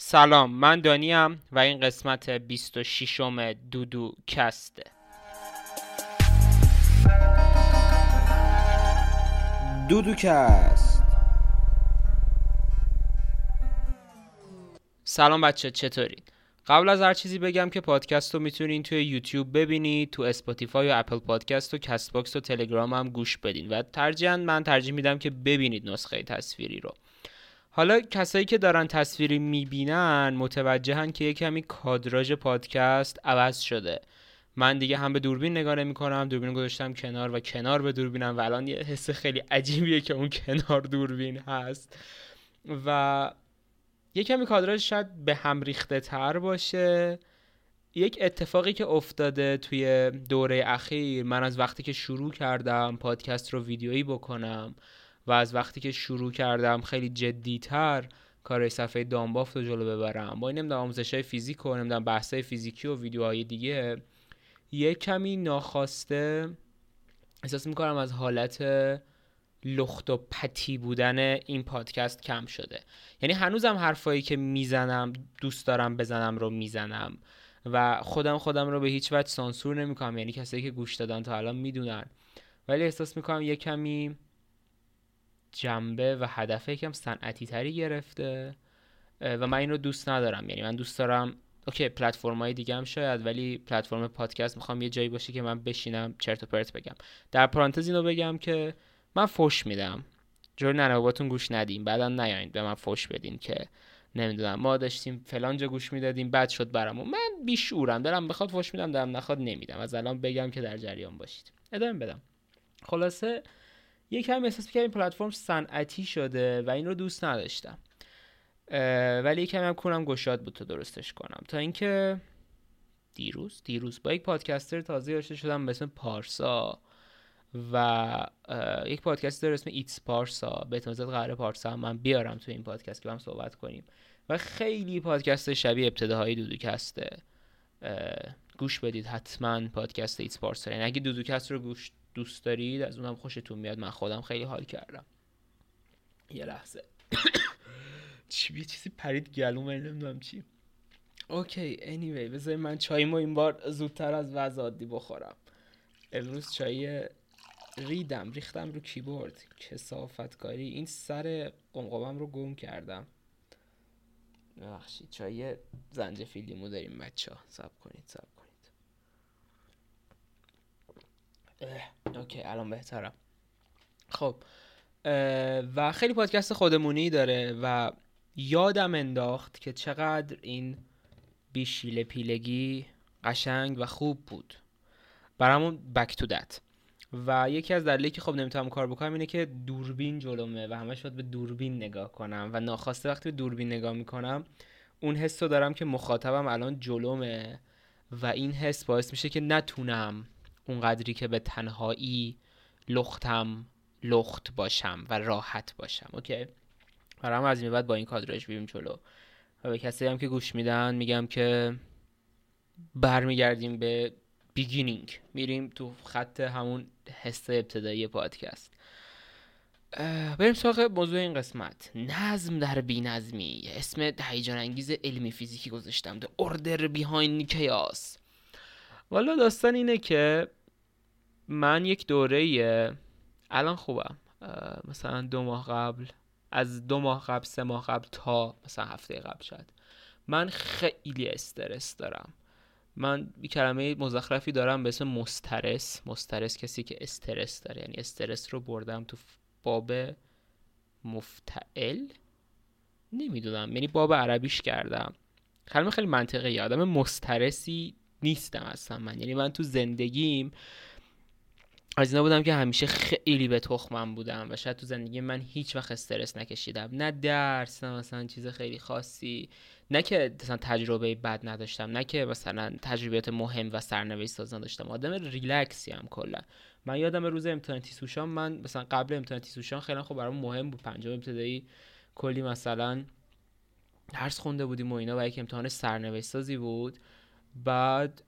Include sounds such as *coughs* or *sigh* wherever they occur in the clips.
سلام من دانیم و این قسمت 26 م دودوکسته. دودوکست سلام بچه چطورین؟ قبل از هر چیزی بگم که پادکست رو می‌تونین توی یوتیوب ببینید تو اسپاتیفای و اپل پادکست و کست باکس و تلگرام هم گوش بدین. و ترجیحاً من ترجیح میدم که ببینید نسخه تصویری رو. حالا کسایی که دارن تصویری می‌بینن متوجهن که یه کمی کادراژ پادکست عوض شده. من دیگه هم به دوربین نگاه نمی کنم دوربین گذاشتم کنار و کنار به دوربینم و الان یه حس خیلی عجیبیه که اون کنار دوربین هست. و یه کمی کادراژ شاید به هم ریخته تر باشه. یک اتفاقی که افتاده توی دوره اخیر من از وقتی که شروع کردم پادکست رو ویدیویی بکنم و از وقتی که شروع کردم خیلی جدیتر کار صفحه دانبافت رو جلو ببرم. با این نمی‌دونم آموزش های فیزیک و نمی‌دونم بحث فیزیکی و ویدیوهای دیگه یه کمی ناخواسته احساس می‌کنم از حالت لخت و پتی بودن این پادکست کم شده. یعنی هنوزم حرفایی که می‌زنم دوست دارم بزنم رو می‌زنم و خودم خودم رو به هیچ وجه سانسور نمی‌کنم. یعنی کسایی که گوش دادن تا الان می‌دونن. ولی احساس می‌کنم یه کمی جنبه و هدف یکم صنعتی تری گرفته و من این رو دوست ندارم. یعنی من دوست دارم اوکی پلتفرم های دیگه هم شاید ولی پلتفرم پادکست می‌خوام یه جایی باشه که من بشینم چرت و پرت بگم. در پرانتز اینو بگم که من فوش میدم. جور ننوباتون گوش ندیم بعدا نیاین به من فوش بدین که نمی‌دونم ما داشتیم فلان جا گوش می‌دادیم بد شد برامون. من بیشورم دارم بخواد فوش میدم دارم نخواد نمیدم. از الان بگم که در جریان باشید. ادامه بدم. خلاصه یکم احساس که این پلتفرم صنعتی شده و این رو دوست نداشتم. ولی یکم هم کونم گشاد بود تا درستش کنم. تا اینکه دیروز دیروز با یک پادکستر تازه آشنا شدم به اسم پارسا و یک پادکست داره اسم ایتس پارسا. به اعتماد قرار پارسا هم من بیارم تو این پادکست که هم صحبت کنیم. و خیلی پادکست شبیه ابتداهای دودوکسته. گوش بدید حتما پادکست It's Parsa. یعنی اگه دودوکست رو گوش دوست دارید از اونم خوشتون میاد. من خودم خیلی حال کردم. یه لحظه. *coughs* چی یه چیزی پرید گلو من نمی‌دونم چی. okay anyway بذاری من چایمو این بار زودتر از وضع عادی بخورم. امروز چای ریدم ریختم رو کیبورد. کسافتکاری. این سر قمقمم رو گم کردم. ببخشید چای زنجفیلیمو داریم بچه ها سب کنید. سب کنید اوکی الان بهترم. خب و خیلی پادکست خودمونی داره و یادم انداخت که چقدر این بیشیل پیلگی قشنگ و خوب بود. برامون بک تو دت و یکی از دلایلی که خب نمی‌تونم کار بکنم اینه که دوربین جلومه و همش باید به دوربین نگاه کنم و ناخواسته وقتی به دوربین نگاه می‌کنم اون حس رو دارم که مخاطبم الان جلومه و این حس باعث میشه که نتونم اونقدری که به تنهایی لختم لخت باشم و راحت باشم. okay. برام از این بعد با این کادرش بیریم جلو. و به کسی هم که گوش میدن میگم که برمیگردیم به beginning میریم تو خط همون حس ابتدایی پادکست. بریم سراغ موضوع این قسمت. نظم در بی نظمی اسم هیجان انگیز علمی فیزیکی گذاشتم. The Order Behind Chaos. والا داستان اینه که من یک دوره الان خوبم. مثلا دو ماه قبل از دو ماه قبل سه ماه قبل تا مثلا هفته قبل شد من خیلی استرس دارم. من کلمه مزخرفی دارم به اسم مسترس. مسترس کسی که استرس داره. یعنی استرس رو بردم تو باب مفتعل؟ نمی‌دونم. یعنی باب عربیش کردم. کلمه خیلی منطقه آدم مسترسی نیستم اصلا من. یعنی من تو زندگیم از اینا بودم که همیشه خیلی به تخمم بودم و شاید تو زندگی من هیچ وقت استرس نکشیدم. نه درس نه مثلا چیز خیلی خاصی. نه که مثلا تجربه بد نداشتم نه که مثلا تجربیات مهم و سرنوشت ساز نداشتم. آدم ریلکسی هم کلا. من یادم روز امتحان تیسوشان من مثلا قبل امتحان تیسوشان خیلی خب برام مهم بود. پنجم ابتدایی کلی مثلا درس خونده بودیم و اینا و یک امتحان سرنوشت سازی بود. بعد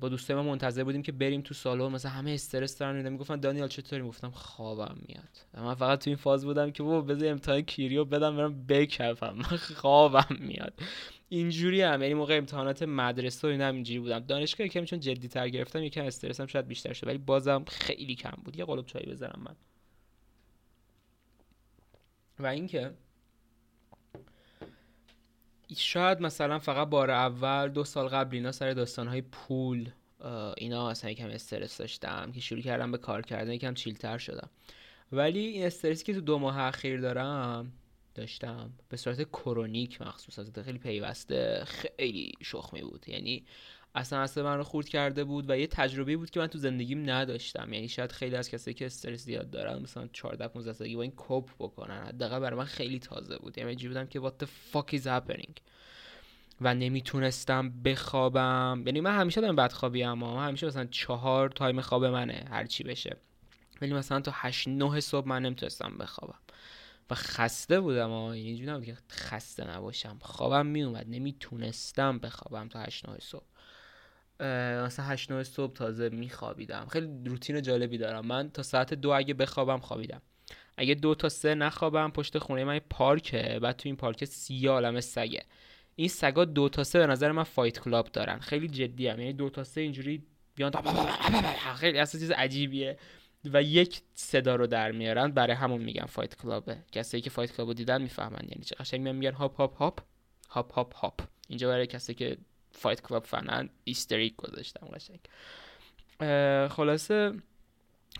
با دوستای ما منتظر بودیم که بریم تو سالن مثلا همه استرس دارن اینا. می‌گفتن دانیال چطوری؟ گفتم خوابم میاد. من فقط تو این فاز بودم که بابا بذار امتحان کیریو بدم برم بکفم. من *laughs* خوابم میاد. اینجوری هم یعنی موقع امتحانات مدرسه و اینا اینجوری بودم. دانشگاه یکم چون جدی تر گرفتم یکم استرسم شاید بیشتر شد ولی بازم خیلی کم بود. یه قلب چای بزنم من. و اینکه شاید مثلا فقط بار اول دو سال قبل اینا سر داستانهای پول اینا مثلا یکم استرس داشتم که شروع کردم به کار کردن یکم چیلتر شدم. ولی این استرسی که تو دو ماه اخیر دارم داشتم. به صورت کرونیک مخصوصا خیلی پیوسته خیلی شخمی بود. یعنی اصلا اصلا من رو خورد کرده بود و یه تجربه بود که من تو زندگیم نداشتم. یعنی شاید خیلی از کسایی که استرس زیاد دارن مثلا 14 15 سالگی با این کوپ بکنن. حداقل برای من خیلی تازه بود. یعنی اینجوری بودم که what the fuck is happening? و نمی‌تونستم بخوابم. یعنی من همیشه دارم بدخوابی اما. همیشه مثلا چهار تایم خواب منه هر چی بشه. ولی مثلا تا 8 9 صبح من نمی‌تونستم بخوابم. و خسته بودم ها اینجوری نبود که خسته نباشم. خوابم میومد نمی‌تونستم بخوابم تا 8 9 صبح. مثلا 8 9 صبح تازه میخوابیدم. خیلی روتین جالبی دارم. من تا ساعت دو اگه بخوابم خوابیدم. اگه دو تا سه نخوابم پشت خونه من پارکه. بعد تو این پارک سی عالم سگه. این سگا دو تا سه به نظر من fight club دارن. خیلی جدی هم. یعنی دو تا سه اینجوری بیان *laughs* خیلی اصلا چیز عجیبیه. و یک صدا رو در میارن. برای همون میگن fight club ه. کسایی که fight club و دیدن می‌فهمن. یعنی چه قشنگ میگن هاپ هاپ هاپ. هاپ هاپ هاپ. اینجا برای کسی که fight club فنن easter egg گذاشتم قشنگ. خلاصه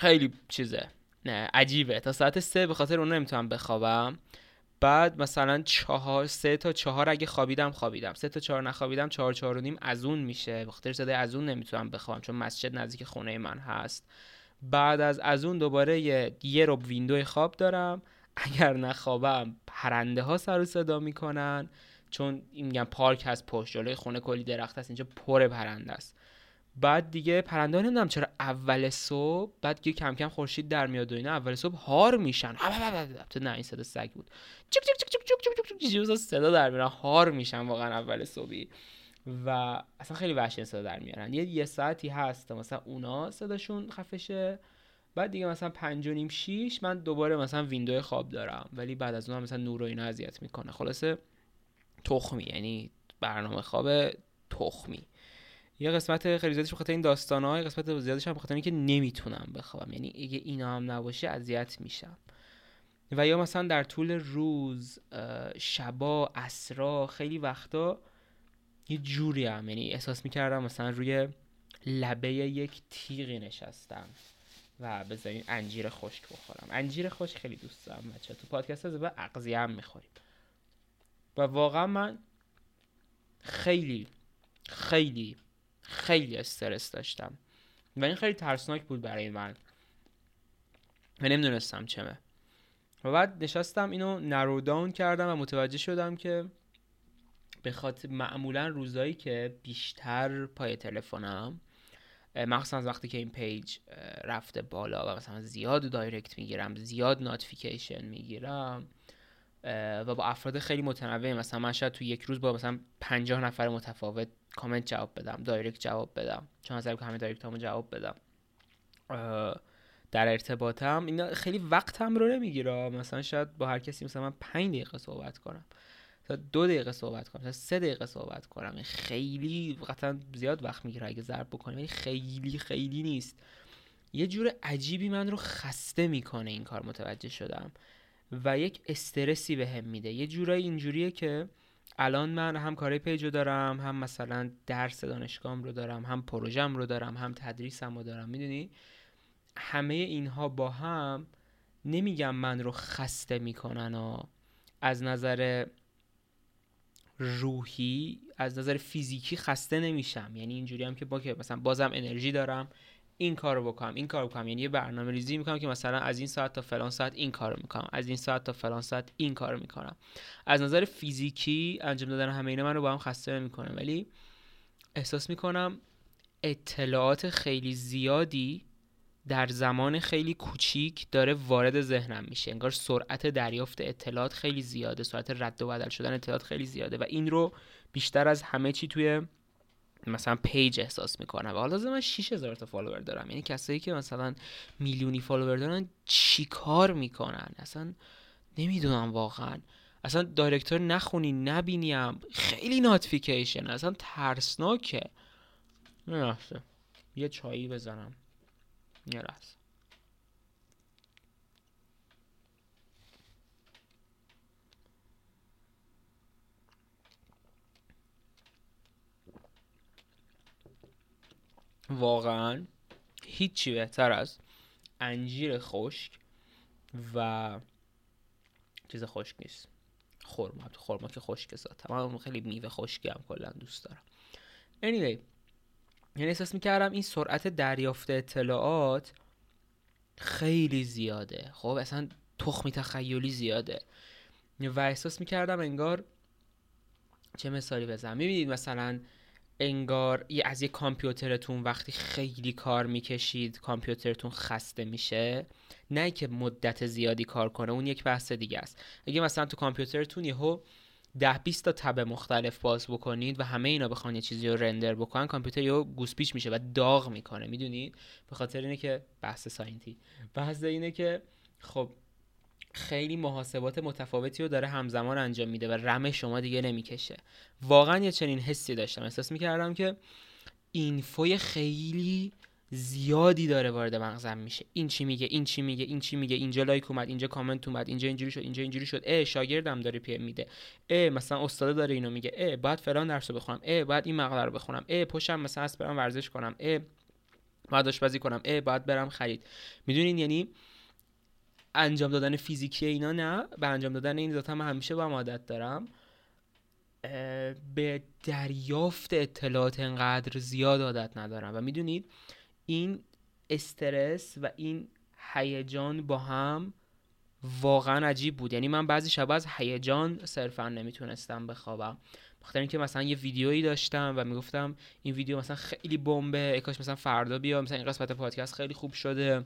خیلی چیزه. نه عجیبه. تا ساعت سه به خاطر اون نمی‌تونم بخوابم. بعد مثلا چهار سه تا چهار اگه خوابیدم خوابیدم. سه تا چهار نخوابیدم چهار چهار و نیم از اون میشه. به خاطر صدای از اون نمی‌تونم بخوابم چون مسجد نزدیک خونه من هست. بعد از از اون دوباره یه, یه رب ویندوی خواب دارم. اگر نخوابم پرنده ها سر و صدا می‌کنن. چون میگن پارک هست پشت جلوی خونه کلی درخت هست اینجا پر پرنده است بعد دیگه پرنده نمی‌دونم چرا اول صبح بعد دیگه کم کم خورشید در میاد و اینا اول صبح هار میشن نه این صدا سگ بود چک چک چک چک چک صدا در میرن هار میشن واقعا اول صبحی و اصلا خیلی وحشی صدا در میارن یه یه ساعتی هست مثلا اونا صداشون خفشه بعد دیگه مثلا پنج و نیم شیش من دوباره مثلا ویندوی خواب دارم ولی بعد از اون مثلا نور و اینا اذیت می‌کنه خلاصه تخمی یعنی برنامه خواب تخمی. یه قسمت خیلی زیادش بخاطر این داستان های قسمت زیادش هم بخاطر اینکه نمی‌تونم بخوابم. یعنی اگه اینا هم نباشه اذیت میشم. و یا مثلا در طول روز شبا اسرا خیلی وقتا یه جوری هم یعنی احساس می‌کردم مثلا روی لبه یک تیغی نشستم و بذارین انجیر خشک بخورم. انجیر خشک خیلی دوست دارم بچه تو پادکست از به اقضیه هم می‌خوریم. و واقعا من خیلی خیلی خیلی استرس داشتم. و این خیلی ترسناک بود برای من. و نمی‌دونستم چمه. و بعد نشستم اینو narrow down کردم و متوجه شدم که به خاطر معمولا روزایی که بیشتر پای تلفنم مخصوصا وقتی که این page رفته بالا و مثلا زیاد direct می‌گیرم زیاد notification می‌گیرم و با افراد خیلی متنوع مثلا من شاید تو یک روز با مثلا 50 نفر متفاوت کامنت جواب بدم دایرکت جواب بدم. چون از که همه دایرکت همو جواب بدم. در ارتباطم اینا خیلی وقت هم رو نمی‌گیره. مثلا شاید با هر کسی مثلا من 5 دقیقه صحبت کنم. تا دو دقیقه صحبت کنم. تا سه دقیقه صحبت کنم. خیلی قطعا زیاد وقت می‌گیره اگه ضرب بکنیم. ولی خیلی خیلی نیست. یه جور عجیبی من رو خسته می‌کنه این کار متوجه شدم. و یک استرسی به میده. یه جورایی اینجوریه که الان من هم کارهای پیجو دارم هم مثلا درس دانشگاهم رو دارم هم پروژم رو دارم هم تدریسم رو دارم. می‌دونی؟ همه اینها با هم نمیگم من رو خسته می‌کنن و از نظر روحی از نظر فیزیکی خسته نمیشم. یعنی اینجوری هم که با که مثلا بازم انرژی دارم این کارو بکنم این کارو بکنم. یعنی یه برنامه ریزی می‌کنم که مثلا از این ساعت تا فلان ساعت این کارو می‌کنم. از این ساعت تا فلان ساعت این کارو می‌کنم. از نظر فیزیکی انجام دادن همه اینا من رو با هم خسته نمی‌کنه. ولی احساس می‌کنم اطلاعات خیلی زیادی در زمان خیلی کوچیک داره وارد ذهنم میشه. انگار سرعت دریافت اطلاعات خیلی زیاده. سرعت رد و بدل شدن اطلاعات خیلی زیاده. و این رو بیشتر از همه چی توی مثلا page احساس می‌کنم. و حالا من 6000 تا follower دارم. یعنی کسایی که مثلا میلیونی follower دارن چیکار می‌کنن؟ اصلا نمی‌دونم واقعا. اصلا دایرکتور نخونی نبینیم خیلی ناتفیکیشن اصلا ترسناکه. نه یه چایی بزنم. یه لحظه واقعا هیچی بهتر از انجیر خشک و چیز خشک نیست. خورما خورما که خشک ذات من خیلی میوه خشکی هم کلا دوست دارم. Anyway یعنی احساس می‌کردم این سرعت دریافت اطلاعات خیلی زیاده. خب اصلا تخمی تخیلی زیاده. و احساس می‌کردم انگار چه مثالی بزنم. می‌بینید مثلا انگار از یه کامپیوترتون وقتی خیلی کار می‌کشید کامپیوترتون خسته میشه. نه که مدت زیادی کار کنه اون یک بحث دیگه است. اگه مثلا تو کامپیوترتون یهو ده 20 تا تب مختلف باز بکنید و همه اینا بخوان یه چیزی رو رندر بکنن کامپیوتر یهو گوسپیچ میشه و داغ می‌کنه. می‌دونید به خاطر اینه که بحث ساینتی. بحث اینه که خب خیلی محاسبات متفاوتی رو داره همزمان انجام میده و رم شما دیگه نمی‌کشه. واقعا یه چنین حسی داشتم. احساس می‌کردم که اینفوی خیلی زیادی داره وارد مغزم میشه. این چی میگه این چی میگه این چی میگه اینجا like اومد اینجا کامنت اومد اینجا اینجوری شد اینجا اینجوری شد. اه شاگردم داره پی میده. اه مثلا استاد داره اینو میگه. اه بعد فلان درسو بخونم. اه بعد این مقاله رو بخونم. اه پشتم مثلا اس برم ورزش کنم. اه بعد آشپزی کنم. اه بعد برم خرید. می‌دونین یعنی انجام دادن فیزیکی اینا نه. به انجام دادن این ذات هم همیشه با عادت دارم. به دریافت اطلاعات انقدر زیاد عادت ندارم. و می‌دونید این استرس و این هیجان با هم واقعا عجیب بود. یعنی من بعضی شب از هیجان صرفا نمی‌تونستم بخوابم. بخاطر اینکه مثلا یه ویدیویی داشتم و می‌گفتم این ویدیو مثلا خیلی بمبه کاش مثلا فردا بیا مثلا این قسمت پادکست خیلی خوب شده.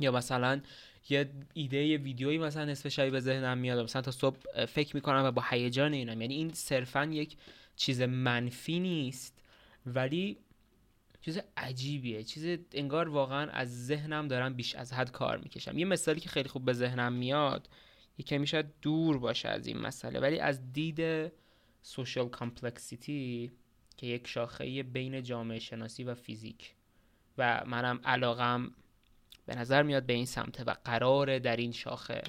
یا مثلا یه ایده یه ویدیویی مثلا نصف شبی به ذهنم میاد مثلا تا صبح فکر می‌کنم و با هیجان اینم. یعنی این صرفا یک چیز منفی نیست ولی چیز عجیبیه. چیز انگار واقعا از ذهنم دارم بیش از حد کار می‌کشم. یه مثالی که خیلی خوب به ذهنم میاد یه کمی دور باشه از این مسئله ولی از دید social complexity که یک شاخه بین جامعه شناسی و فیزیک. و منم علاقم به نظر میاد به این سمته و قراره در این شاخه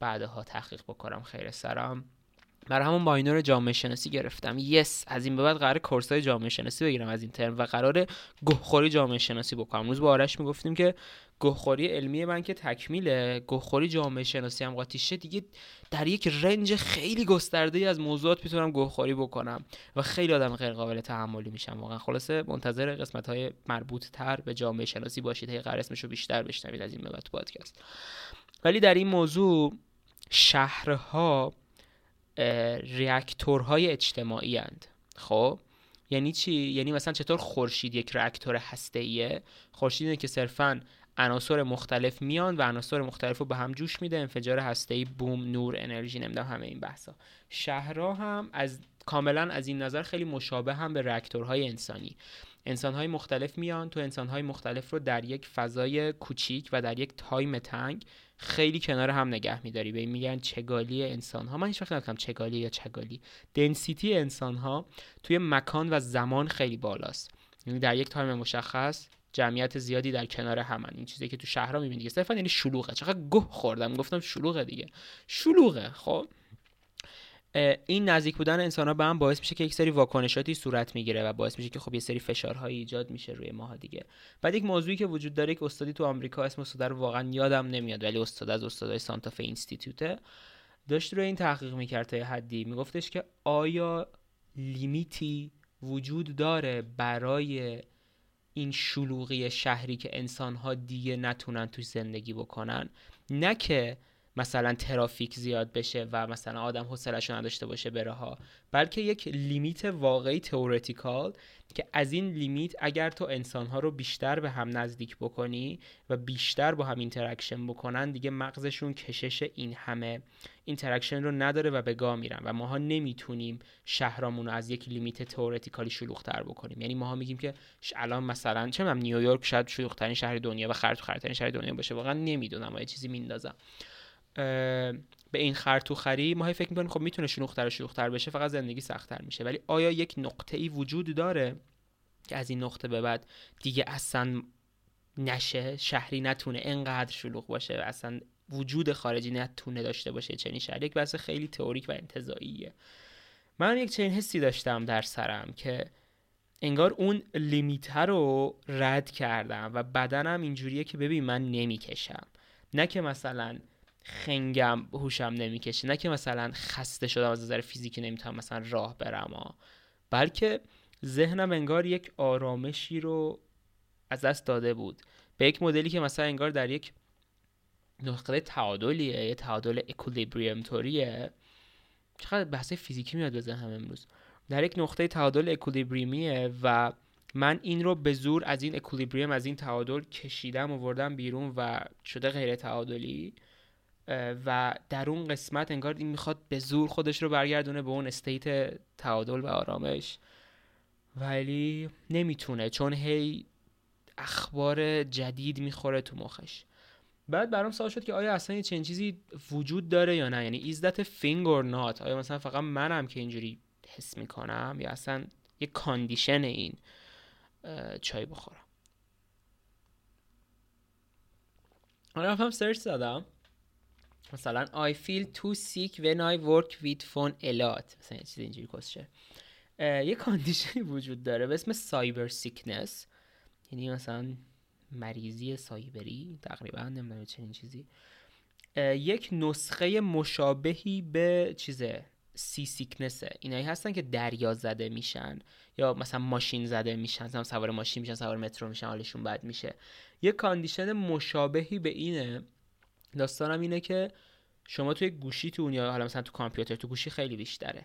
بعدها تحقیق بکنم. خیر سرم برای همون ماینور جامعه شناسی گرفتم. یس از این به بعد قرار کورس های جامعه شناسی بگیرم از این ترم و قرار گهخوری جامعه شناسی بکنم. روز با آرش می‌گفتیم که گهخوری علمی من که تکمیله. گهخوری جامعه شناسی هم قاطیشه دیگه در یک رنج خیلی گسترده از موضوعات می‌تونم گهخوری بکنم و خیلی آدم غیر قابل تحملی میشم. واقعا خلاصه منتظر قسمت های مربوط تر به جامعه شناسی باشید. هی قرار اسمشو بیشتر بشنوید از این بعد پادکست. ولی در این موضوع شهرها ریاکتورهای اجتماعی اند. خب؟ یعنی چی؟ یعنی مثلا چطور خورشید یک راکتور هسته ایه خورشید که صرفا عناصر مختلف میان و عناصر مختلف رو به هم جوش میده انفجار هسته boom نور انرژی نمی‌دونم همه این بحثا. شهرها هم از کاملا از این نظر خیلی مشابه هم به راکتورهای انسانی. انسانهای مختلف میان تو انسانهای مختلف رو در یک فضای کوچیک و در یک تایم تنگ خیلی کنار هم نگه میداری. به این میگن چگالی انسان ها من هیچ وقت نگفتم چگالی یا چگالی. دنسیتی انسان ها توی مکان و زمان خیلی بالاست. یعنی در یک تایم مشخص جمعیت زیادی در کنار همن. این چیزی که تو شهرها می‌بینی دیگه. صرفا یعنی شلوغه. چقدر گه خوردم. گفتم شلوغه دیگه. شلوغه. خب. این نزدیک بودن انسان ها به هم باعث میشه که یک سری واکنشاتی صورت می‌گیره و باعث میشه که خب یه سری فشارهایی ایجاد میشه روی ماها دیگه. بعد یک موضوعی که وجود داره که استادی تو آمریکا اسم استاد رو واقعا یادم نمیاد ولی استاد از استادای سانتافه اینستیتوته. داشت روی این تحقیق می‌کرد تا حدی. میگفتش که آیا لیمیتی وجود داره برای این شلوغی شهری که انسان ها دیگه نتونن توش زندگی بکنن نه که مثلا ترافیک زیاد بشه و مثلا آدم حوصله‌شو نداشته باشه بره ها. بلکه یک لیمیت واقعی تئوریتیکال که از این limit اگر تو انسانها رو بیشتر به هم نزدیک بکنی و بیشتر با هم interaction بکنن دیگه مغزشون کشش این همه interaction رو نداره و به گا میرن. و ماها نمی‌تونیم شهرامون رو از یک limit theoretical ی شلوغ‌تر بکنیم. یعنی ماها میگیم که الان مثلا چه نیویورک شاید شلوغ‌ترین شهر دنیا و خر تو خرترین شهر دنیا باشه. واقعا نمی‌دونم یه چیزی میندازم. به این خر تو خری ما فکر می‌کنیم خب می‌تونه شلوغ‌تر و شلوغ‌تر بشه فقط زندگی سختتر میشه. ولی آیا یک نقطه ای وجود داره که از این نقطه به بعد دیگه اصلا نشه شهری نتونه انقدر شلوغ باشه و اصلا وجود خارجی نتونه داشته باشه چنین شهر یک بحث خیلی تئوریک و انتزاعیه من یک چنین حسی داشتم در سرم که انگار اون لیمیت رو رد کردم و بدنم اینجوریه که ببین من نمی‌کشم. نه که مثلا خنگم هوشم نمی‌کشه. نه که مثلا خسته شدم از نظر فیزیکی نمی‌تونم مثلا راه برم بلکه ذهنم انگار یک آرامشی رو از دست داده بود. به یک مدلی که مثلا انگار در یک نقطه تعادلیه یه تعادل اکولیبریوم طوریه. چقدر بحث فیزیکی میاد به ذهنم امروز. در یک نقطه تعادل اکولیبریمیه و من این رو به زور از این اکولیبریوم از این تعادل کشیدم و وردم بیرون و شده غیر تعادلی. و در اون قسمت انگار این می‌خواد به زور خودش رو برگردونه به اون استیت تعادل و آرامش. ولی نمی‌تونه چون هی اخبار جدید می‌خوره تو مخش. بعد برام سوال شد که آیا اصلا یه چنین چیزی وجود داره یا نه؟ یعنی a thing or not آیا مثلا فقط منم که اینجوری حس می‌کنم یا اصلا یه condition این چای بخورم؟ حالا رفتم search زدم. مثلا I feel too sick when I work with phone a lot. مثلا یه چیز اینجوری کسشر. یه condition ی وجود داره به اسم cyber sickness یعنی مثلا مریضی سایبری تقریبا نمی‌دونم چنین چیزی. یک نسخه مشابهی به چیزه sea sickness ه اینایی هستن که دریا زده میشن یا مثلا ماشین زده میشن. مثلا سوار ماشین میشن سوار مترو میشن حالشون بد میشه. یه condition مشابهی به اینه داستانم اینه که شما توی گوشی تو یا حالا مثلا تو کامپیوتر تو گوشی خیلی بیشتره.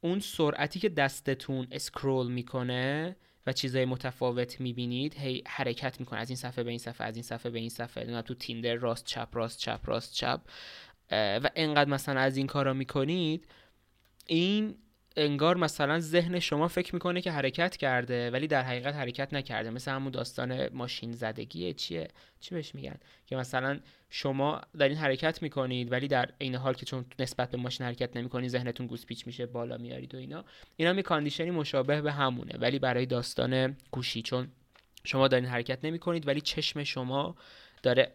اون سرعتی که دستتون اسکرول می‌کنه و چیزای متفاوت می‌بینید هی حرکت می‌کنه. از این صفحه به این صفحه از این صفحه به این صفحه. تو تیندر راست چپ راست چپ راست چپ. و انقدر مثلا از این کارا می‌کنید این انگار مثلا ذهن شما فکر می‌کنه که حرکت کرده ولی در حقیقت حرکت نکرده. مثل همون داستان ماشین زدگیه. چیه؟ چی بهش میگن؟ که مثلا شما در این حرکت می‌کنید ولی در این حال که چون نسبت به ماشین حرکت نمی‌کنید ذهنتون گوسپیچ میشه بالا میارید و اینا. اینا یه condition ی مشابه به همونه. ولی برای داستان گوشی. چون شما دارین حرکت نمی‌کنید ولی چشم شما داره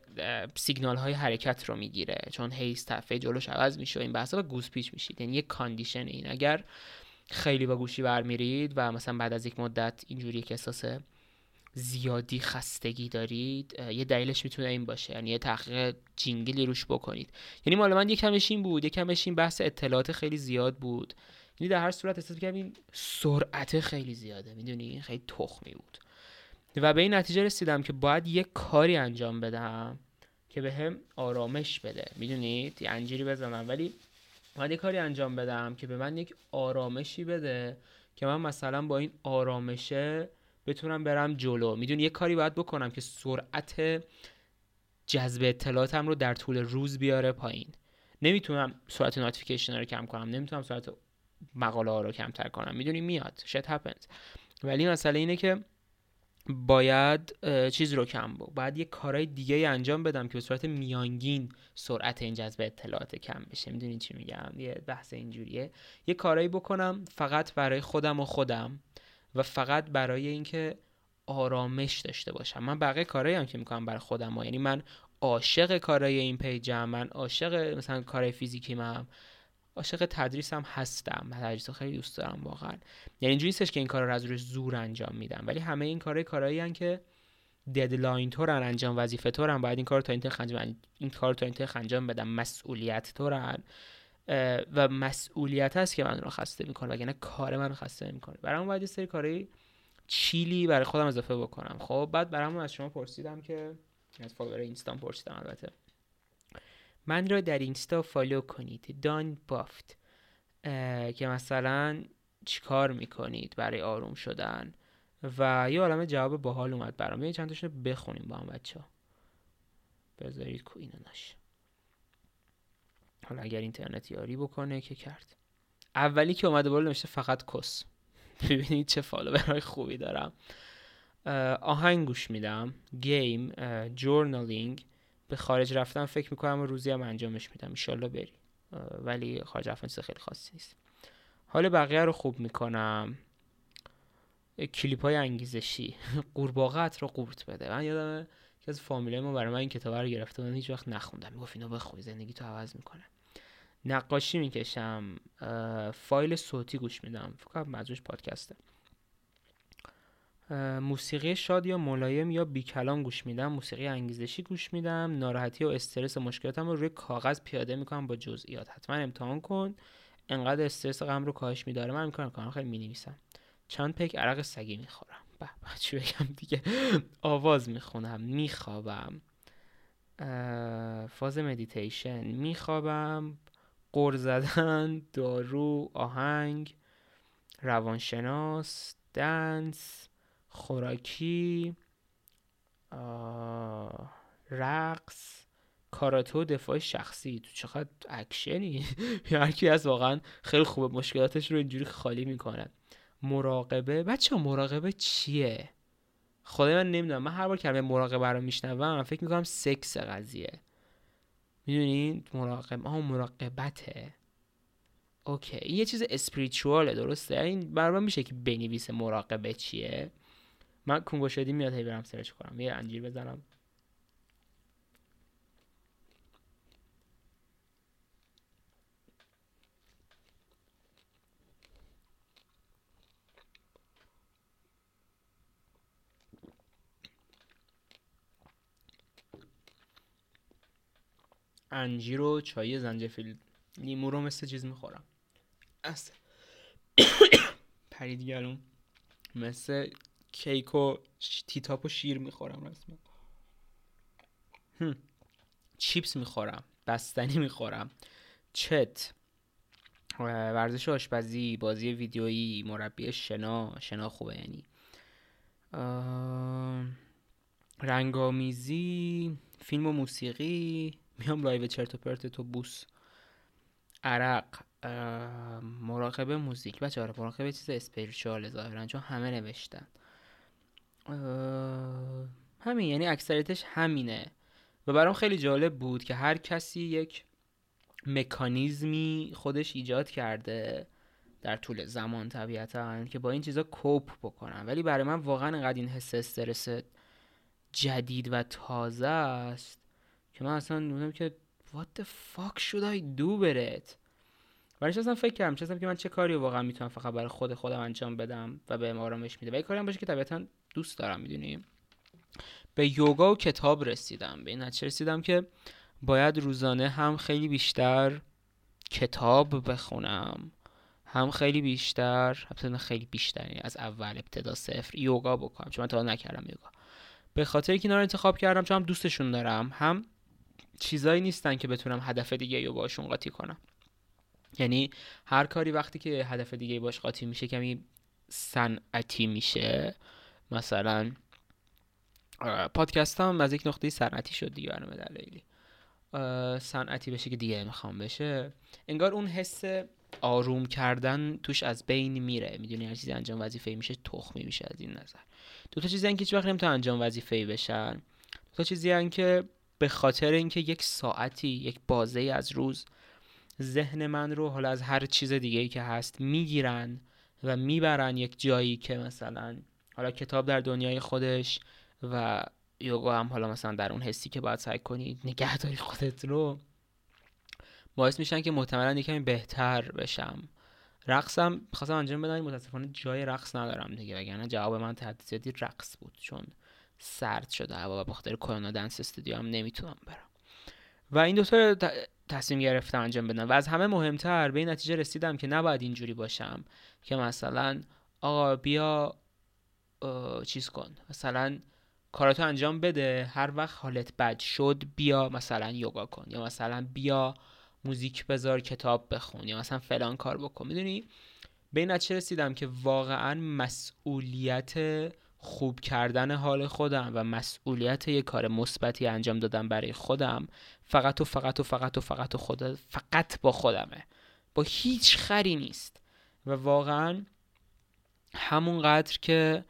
سیگنال های حرکت رو می‌گیره چون هی صفحه جلوش عوض میشه این بحثا و گوز پیچ میشید. یعنی یک condition این. اگر خیلی با گوشی ور میرید و مثلا بعد از یک مدت اینجوری که احساس زیادی خستگی دارید یه دلیلش می‌تونه این باشه. یعنی یه تحقیق جینگلی روش بکنید. یعنی مال من یکمش این بود یکمش این بحث اطلاعات خیلی زیاد بود. یعنی در هر صورت احساس می‌کردم این سرعت خیلی زیاده. می‌دونی؟ خیلی تخمی بود. و به این نتیجه رسیدم که باید یه کاری انجام بدم که به هم آرامش بده. می‌دونید؟ یه انجیری بزنم. ولی باید یه کاری انجام بدم که به من یک آرامشی بده که من مثلا با این آرامشه بتونم برم جلو. می‌دونی؟ یه کاری باید بکنم که سرعت جذب اطلاعاتم رو در طول روز بیاره پایین. نمی‌تونم سرعت notification رو کم کنم. نمی‌تونم سرعت مقاله ها رو کمتر کنم. می‌دونی؟ میاد. Shit happens. ولی مسئله اینه که باید چیز رو کم بود باید یه کارهای دیگه انجام بدم که به صورت میانگین سرعت این جذب اطلاعات کم بشه. می‌دونین چی میگم؟ یه بحث اینجوریه. یه کارهایی بکنم فقط برای خودم و خودم و فقط برای اینکه آرامش داشته باشم. من بقیه کارهایی هم که می‌کنم برای خودم و یعنی من عاشق کارهای این پیجم من عاشق مثلا کارهای فیزیکی هم عاشق تدریسم هستم من تدریس خیلی دوست دارم واقعا. یعنی اینجوری نیستش که این کار رو از روی زور انجام میدم ولی همه این کارهای کارهایی که ددلاین طورن انجام وظیفه طورن باید این کار تا انتخاب انجام این کار تا انتخاب انجام بدم مسئولیت طورن و مسئولیت هست که من رو خسته می‌کنه وگرنه کار من رو خسته می‌کنه برام باید سری کاری chill ی برای خودم اضافه بکنم. خب بعد برامون از شما پرسیدم که از follower اینستام پرسیدم البته. من را در اینستا follow کنید. دان بافت. که مثلا چیکار می‌کنید برای آروم شدن؟ و یه عالم جواب باحال اومد برام. یه چند تاشون بخونیم با هم بچه ها بذارید کو اینو حالا اگر اینترنت یاری بکنه که کرد. اولی که اومده بالا نمیشه فقط کس. *laughs* ببینید چه برای خوبی دارم. آهنگ گوش میدم. گیم جورنالینگ. به خارج رفتن فکر می‌کنم و روزی هم انجامش میدم. ایشالله بری. ولی خارج رفتن چیز خیلی خاصی نیست. حال بقیه رو خوب می‌کنم. کلیپ های انگیزشی. *laughs* قورباغت رو قورت بده. من یادم که از فامیله ما برای من این کتاب رو گرفته من هیچ وقت نخوندم. می‌گفت اینو بخونی زندگی تو عوض می‌کنه. نقاشی می‌کشم. فایل صوتی گوش میدم. فکر کنم پادکسته. موسیقی شاد یا ملایم یا بی کلام گوش میدم. موسیقی انگیزشی گوش میدم. ناراحتی و استرس و مشکلاتم رو روی کاغذ پیاده می‌کنم با جزئیات. حتما امتحان کن. انقدر استرس غم رو کاهش میداره. من می‌کنم کارم خیلی می‌نویسم. چند پیک عرق سگی می‌خورم. به چی بگم دیگه؟ آواز می‌خونم. میخوابم. فاز مدیتیشن میخوابم. غر زدن دارو آهنگ روانشناس dance. خوراکی رقص کاراته دفاع شخصی. تو چقدر اکشنی؟ *laughs* هر کی از واقعا خیلی خوبه. مشکلاتش رو اینجوری خالی می‌کنه مراقبه. بچه مراقبه چیه؟ خدای من نمی‌دونم. من هر بار کلمه مراقبه رو میشنوم فکر می‌کنم سکس قضیه. می‌دونین مراقب آه مراقبته. اوکی. این یه چیز اسپریچواله درسته؟ این برای میشه که بنویسه مراقبه چیه. من کنگو شدی میاد هی برم سرچ کنم. یه انجیر بزنم. انجیر و چای زنجفیل. لیمو رو مثل چیز می‌خورم. اصلا *coughs* پرید مثل کیک و تیتاپ و شیر می‌خورم رسما. چیپس می‌خورم بستنی می‌خورم. چت. ورزش آشپزی بازی ویدیویی مربی شنا شنا خوبه یعنی. رنگامیزی فیلم و موسیقی. میام live چرت و پرت تو بوس. عرق. مراقبه موزیک. بچه آره مراقبه چیز spiritual ظاهرا چون همه نوشتن. همین یعنی اکثریتش همینه. و برام خیلی جالب بود که هر کسی یک مکانیزمی خودش ایجاد کرده در طول زمان طبیعتا که با این چیزا cope بکنن. ولی برای من واقعا انقدر این حس استرس جدید و تازه است که من اصلا نمی‌دونم که what the fuck should I do برد ولی اصلا فکر کردم چه که من چه کاری واقعا می‌تونم فقط برای خود خودم انجام بدم و به آرامش میده. و کاری هم باشه که طبیعتا دوست دارم می‌دونی. به یوگا و کتاب رسیدم. به این نتیجه رسیدم که باید روزانه هم خیلی بیشتر کتاب بخونم هم خیلی بیشتر البته خیلی بیشتر از اول ابتدا صفر یوگا بکنم. چون من تا نکردم یوگا. به خاطر که اینا رو انتخاب کردم چون هم دوستشون دارم هم چیزایی نیستن که بتونم هدف دیگه رو باشون قاطی کنم. یعنی هر کاری وقتی که هدف دیگه باش قاطی میشه کمی صنعتی میشه. مثلا پادکست هم از یک نقطه صنعتی شد دیگه برنامه دلایلی صنعتی بشه که دیگه می‌خوام بشه. انگار اون حس آروم کردن توش از بین میره. می‌دونی هر چیزی انجام وظیفه میشه تخمی میشه از این نظر. دو تا چیزی که هیچ وقت نمی‌تونن انجام وظیفه بشن. دو تا چیزی که به خاطر اینکه یک ساعتی یک بازه از روز ذهن من رو حالا از هر چیز دیگه ای که هست می‌گیرن و می‌برن یک جایی که مثلا حالا کتاب در دنیای خودش و یوگا هم حالا مثلا در اون حسی که باید سعی کنی نگهداری خودت رو باعث میشن که محتملا یکمی بهتر بشم. رقصم خواستم انجام بدم متاسفانه جای رقص ندارم دیگه وگرنه جواب من تحت رقص بود چون سرد شده هوا و بخاطر کرونا دنس استودیو هم نمی‌تونم برم. و این دوتا تصمیم گرفتم انجام بدم. و از همه مهمتر به این نتیجه رسیدم که نباید اینجوری باشم که مثلا آقا بیا چیز کن. مثلا کاراتو انجام بده هر وقت حالت بد شد بیا مثلا یوگا کن. یا مثلا بیا موزیک بذار کتاب بخون. یا مثلا فلان کار بکن. می‌دونی؟ به این نتیجه رسیدم که واقعا مسئولیت خوب کردن حال خودم و مسئولیت یه کار مثبتی انجام دادن برای خودم فقط و فقط و فقط و فقط و خود فقط با خودمه. با هیچ خری نیست. و واقعا همونقدر که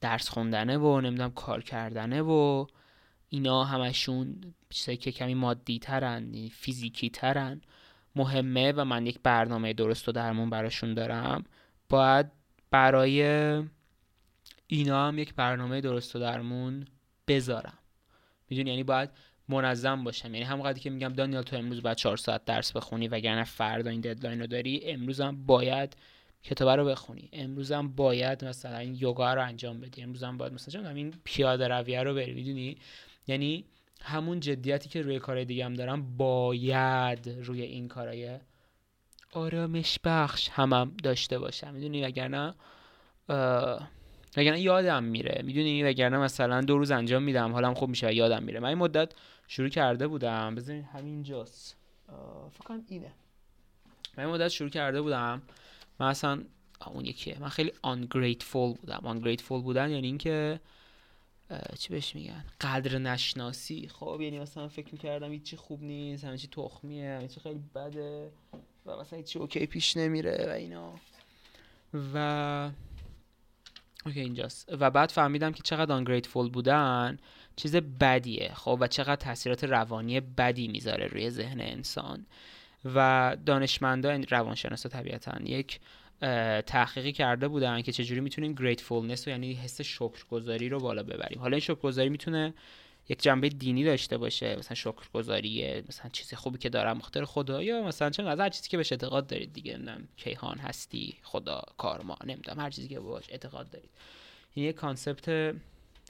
درس خوندنه و نمی‌دونم کار کردنه و اینا همشون چیزایی که کمی مادی ترن یعنی فیزیکی ترن مهمه و من یک برنامه درست و درمون براشون دارم باید برای اینا هم یک برنامه درست و درمون بذارم. می‌دونی؟ یعنی باید منظم باشم. یعنی همونقدر که میگم دانیال تو امروز باید 4 ساعت درس بخونی وگرنه فردا این ددلاین رو داری هم باید کتاب رو بخونی. هم باید مثلا یوگا رو انجام بدی. امروز هم باید مثلا این پیاده رویه رو بری. می‌دونی؟ یعنی همون جدیتی که روی کارهای دیگه هم دارم باید روی این کارهای آرامش بخش همم داشته باشم. می‌دونی؟ وگرنه وگرنه یادم میره. می‌دونی؟ وگرنه مثلا دو روز انجام میدم حالم خوب میشه و یادم میره. من این مدت شروع کرده بودم. بزنین همینجاست فکر اینه. من این مدت شروع کرده بودم. من اصلا اون یکیه. من خیلی ungrateful بودم. ungrateful بودن یعنی اینکه چی بهش میگن؟ قدر نشناسی خب یعنی مثلا فکر می‌کردم هیچی خوب نیست همه چی تخمیه همه چی خیلی بده و مثلا هیچی اوکی پیش نمیره و اینا. و اوکی اینجاست. و بعد فهمیدم که چقدر ungrateful بودن چیز بدیه خب؟ و چقدر تاثیرات روانی بدی می‌ذاره روی ذهن انسان. و دانشمندان روانشناسا طبیعتا یک تحقیقی کرده بودن که چجوری می‌تونیم gratefulness و یعنی حس شکرگزاری رو بالا ببریم. حالا این شکرگزاری می‌تونه یک جنبه دینی داشته باشه مثلا شکرگزاری مثلا چیزی خوبی که دارم مختار خدا یا مثلا چه هر چیزی که بهش اعتقاد دارید دیگه نمی‌دونم کیهان هستی خدا کارما نمی‌دونم هر چیزی که باش اعتقاد دارید. این یک کانسپت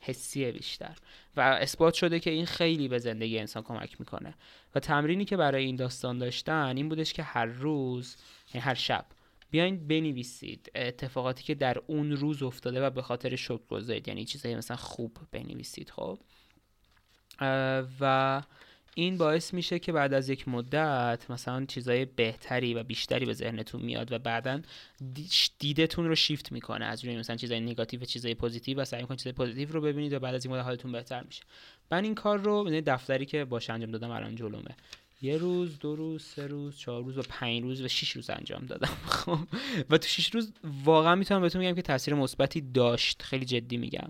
حسیه بیشتر. و اثبات شده که این خیلی به زندگی انسان کمک می‌کنه. و تمرینی که برای این داستان داشتن این بودش که هر روز یعنی هر شب بیاین بنویسید اتفاقاتی که در اون روز افتاده و به خاطر شکر یعنی چیزایی مثلا خوب بنویسید خب؟ و این باعث میشه که بعد از یک مدت مثلا چیزای بهتری و بیشتری به ذهنتون میاد و بعدا دیدتون رو شیفت می‌کنه. از روی مثلا چیزای نگاتیو چیزای positive و سعی می‌کنید چیزای positive رو ببینید و بعد از این مدت حالتون بهتر میشه. من این کار رو یعنی دفتری که باش انجام دادم الان جلومه. یه روز دو روز سه روز چهار روز و پنج روز و شش روز انجام دادم. *laughs* خب. و تو شش روز واقعا می‌تونم بهتون میگم که تاثیر مثبتی داشت. خیلی جدی میگم.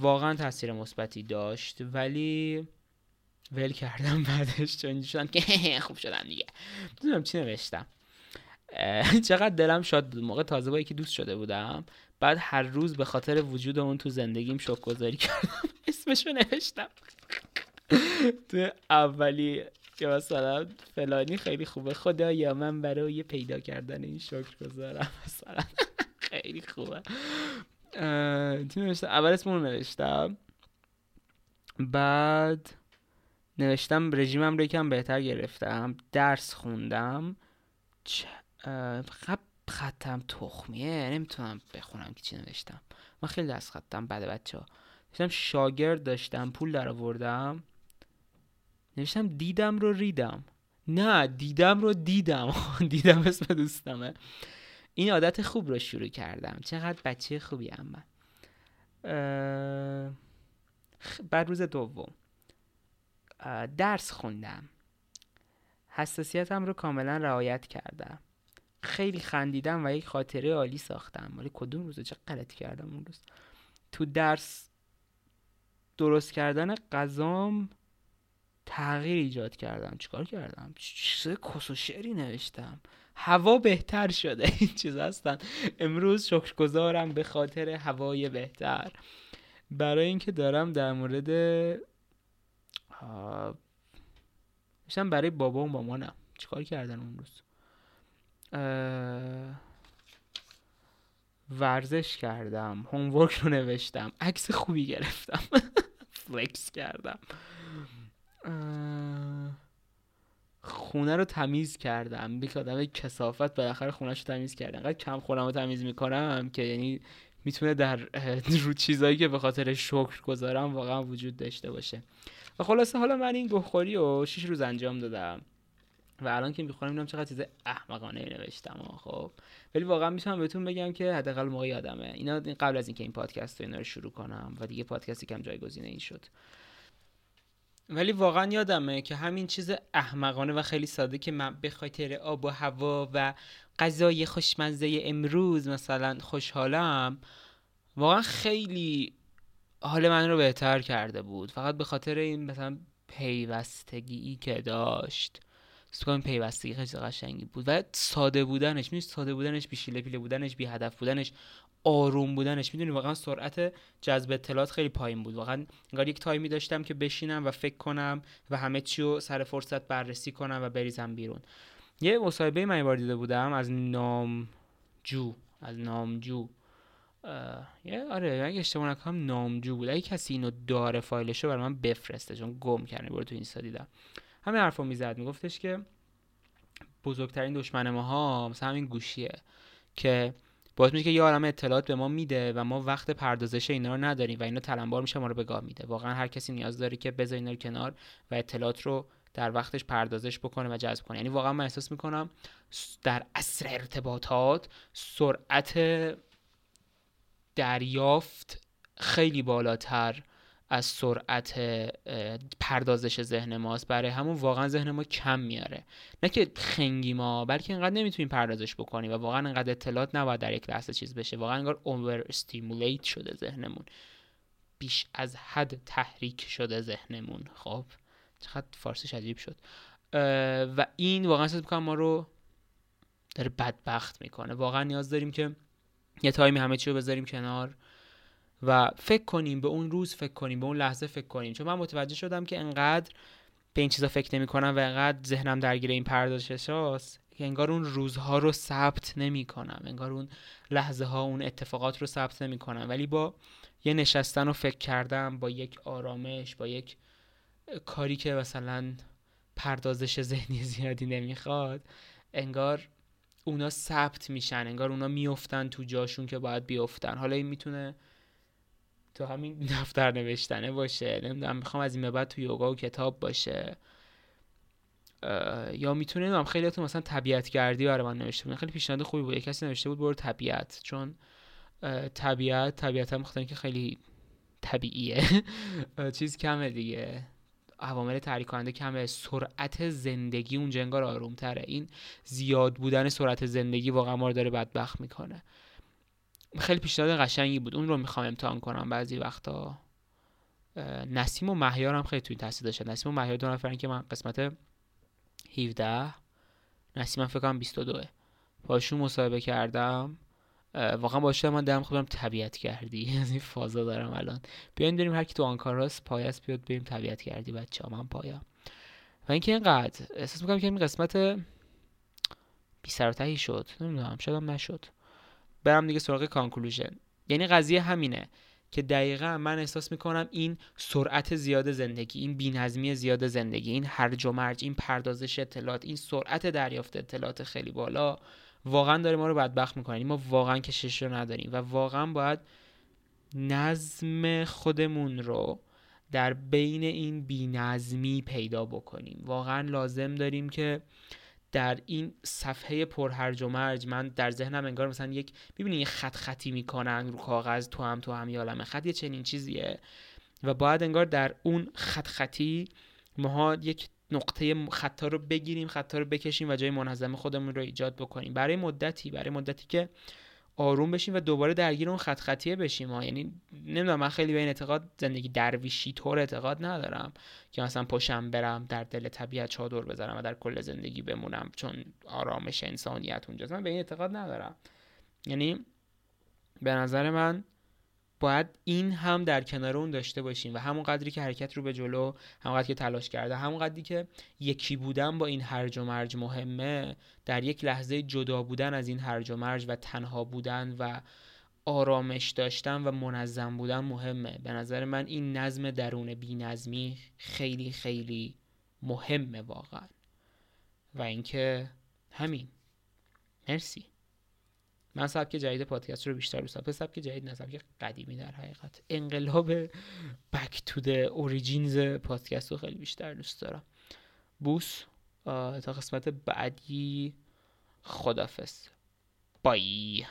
واقعا تاثیر مثبتی داشت ولی ول کردم بعدش چون شدم که *laughs* خوب شدم دیگه. نمی‌دونم چی نوشتم. چقدر دلم شاد بود. موقع تازه با یکی دوست شده بودم. بعد هر روز به خاطر وجود اون تو زندگیم شکر گذاری کردم. *laughs* اسمشو نوشتم. تو اولی که مثلا فلانی خیلی خوبه. خدا یا من برای پیدا کردن این شکر گذارم. مثلا خیلی خوبه. اول اسمونو نوشتم. بعد نوشتم رژیمم رو یکم بهتر گرفتم. درس خوندم. خطم تخمیه. نمی‌تونم بخونم که چی نوشتم. من خیلی دست خطم بده بچه ها نوشتم شاگرد داشتم پول در آوردم نوشتم دیدم رو ریدم. نه دیدم رو دیدم. *laughs* دیدم اسم دوستمه. این عادت خوب رو شروع کردم. چقدر بچه خوبی هم من. بعد روز دوم. درس خوندم. حساسیتم رو کاملا رعایت کردم. خیلی خندیدم و یک خاطره عالی ساختم. ولی کدوم روز؟ چه غلطی کردم اون روز؟ تو درس درست کردن غذام تغییر ایجاد کردم. چیکار کردم؟ چیز کس و شعری نوشتم. هوا بهتر شده. *laughs* این چیز هستن. امروز شکرگزارم به خاطر هوای بهتر. برای اینکه دارم در مورد میشم برای بابا و مامانم. چیکار کردن اون روز؟ ورزش کردم. هومورک رو نوشتم. عکس خوبی گرفتم. *laughs* فلکس کردم. خونه رو تمیز کردم. بیک آدم کسافت بالاخره خونهش رو تمیز کردم. انقدر کم خونم رو تمیز می‌کنم که یعنی می‌تونه در رو چیزایی که به خاطر شکر گذارم واقعا وجود داشته باشه. و خلاصه حالا من این گوخوری رو 6 روز انجام دادم. و الان که می‌خورم می‌بینم چقدر چیز احمقانه نوشتم خب. ولی واقعا می‌تونم بهتون بگم که حداقل موقع یادمه. اینا قبل از اینکه این پادکست رو اینا رو شروع کنم و دیگه پادکستی کم جایگزینه این شد. ولی واقعا یادمه که همین چیز احمقانه و خیلی ساده که من به خاطر آب و هوا و غذای خوشمزه امروز مثلا خوشحالم واقعا خیلی حال من رو بهتر کرده بود. فقط به خاطر این مثلا پیوستگی که داشت. سوکان پیوستگی خیلی قشنگی بود. و ساده بودنش می‌دونی؟ ساده بودنش بی شیله پیله بودنش بی هدف بودنش. آروم بودنش. می‌دونی واقعا سرعت جذب اطلاعات خیلی پایین بود. واقعا انگار یک تایمی داشتم که بشینم و فکر کنم و همه چی رو سر فرصت بررسی کنم و بریزم بیرون. یه مصاحبه من بار دیده بودم از نامجو از نامجو. یه آره اگه اشتباه نکنم نامجو بود. اگه کسی اینو داره فایلشو برای من بفرسته چون گم کرده برو تو اینستا دیدم. همین حرفو می‌زد. میگفتش که بزرگترین دشمن ماها مثلا همین گوشیه که باعث میشه که یه عالم اطلاعات به ما میده و ما وقت پردازش اینا رو نداریم و اینا تلمبار میشه ما رو به گاه میده. واقعا هر کسی نیاز داره که بذاره اینا رو کنار و اطلاعات رو در وقتش پردازش بکنه و جذب کنه. یعنی واقعا من احساس می‌کنم در عصر ارتباطات سرعت دریافت خیلی بالاتر از سرعت پردازش ذهن ماست. برای همون واقعا ذهن ما کم میاره. نه که خنگی ما بلکه اینقدر نمی‌تونیم پردازش بکنیم و واقعا اینقدر اطلاعات نباید در یک لحظه چیز بشه. واقعا انگار اوور استیمولیت شده ذهنمون. بیش از حد تحریک شده ذهنمون. خب چقدر فارسیش عجیب شد. و این واقعا احساس می‌کنم ما رو داره بدبخت می‌کنه. واقعا نیاز داریم که یه تایمی همه چی رو بذاریم کنار. و فکر کنیم به اون روز فکر کنیم به اون لحظه فکر کنیم. چون من متوجه شدم که انقدر به این چیزا فکر نمی کنم و انقدر ذهنم درگیر این پردازش هاست که انگار اون روزها رو ثبت نمی کنم انگار اون لحظه ها اون اتفاقات رو ثبت نمی کنم ولی با یه نشستن و فکر کردم با یک آرامش با یک کاری که مثلا پردازش ذهنی زیادی نمی‌خواد انگار اونا ثبت میشن. انگار اونا میفتن تو جاشون که باید بیفتن حالا این می‌تونه تو همین *laughs* دفتر نوشتنه باشه. نمی‌دونم می‌خوام از این بعد تو یوگا و کتاب باشه. یا می‌تونه نمی‌دونم خیلی تو مثلا طبیعت گردی برای من نوشته بود خیلی پیشنهاد خوبی بود. کسی نوشته بود برو طبیعت چون طبیعت طبیعت هم که خیلی طبیعیه. *laughs* چیز کمه دیگه. عوامل تحریک کننده کمه. سرعت زندگی اونجا انگار آروم تره این زیاد بودن سرعت زندگی واقعا ما رو داره بدبخت می‌کنه. خیلی پیشنهاد قشنگی بود. اون رو می‌خوام امتحان کنم بعضی وقتا. نسیم و مهیار هم خیلی توی تاثیر داشته نسیم و مهیار دو نفرن که من قسمت 17 نسیم فکر کنم 22 باشون مصاحبه کردم. واقعا باشه من دارم خودم طبیعت کردی. از *laughs* این فازا دارم الان. بیاین بریم هر کی تو آنکاراس پایست بیاد بریم طبیعت کردی بچه‌ها. من پایا و اینکه اینقدر احساس می‌کنم که این قسمت بی سر شد. نمی‌دونم شاید هم نشد. برم دیگه سراغ کانکلوژن. یعنی قضیه همینه که دقیقا من احساس می‌کنم این سرعت زیاد زندگی این بینظمی زیاد زندگی این هرج و مرج این پردازش اطلاعات این سرعت دریافت اطلاعات خیلی بالا واقعا داره ما رو بدبخت می‌کنه. یعنی ما واقعا کشش رو نداریم و واقعا باید نظم خودمون رو در بین این بینظمی پیدا بکنیم. واقعا لازم داریم که در این صفحه پرهرج و مرج من در ذهنم انگار مثلا یک ببینید یه خط خطی می‌کنن رو کاغذ تو هم تو هم یالمه خط یه چنین چیزیه. و باید انگار در اون خط خطی ماها یک نقطه خطا رو بگیریم خطا رو بکشیم و جای منظم خودمون رو ایجاد بکنیم. برای مدتی برای مدتی که آروم بشیم و دوباره درگیر اون خط خطیه بشیم. ها یعنی نمی‌دونم من خیلی به این اعتقاد زندگی درویشی طور اعتقاد ندارم که مثلا پشم برم در دل طبیعت چادر بذارم و در کل زندگی بمونم چون آرامش انسانیت اونجاست. من به این اعتقاد ندارم. یعنی به نظر من باید این هم در کنار اون داشته باشیم و همون قدری که حرکت رو به جلو همون قدری که تلاش کرده همون قدری که یکی بودن با این هرج و مرج مهمه در یک لحظه جدا بودن از این هرج و مرج و تنها بودن و آرامش داشتن و منظم بودن مهمه. به نظر من این نظم درون بی نظمی خیلی خیلی مهمه واقعا. و اینکه همین. مرسی. من سبک جدید پادکست رو بیشتر دوست دارم. سبک جدید نه سبک قدیمی در حقیقت. انقلاب بک تو د اوریجینز پادکست رو خیلی بیشتر دوست دارم. بوس تا قسمت بعدی خدافز بای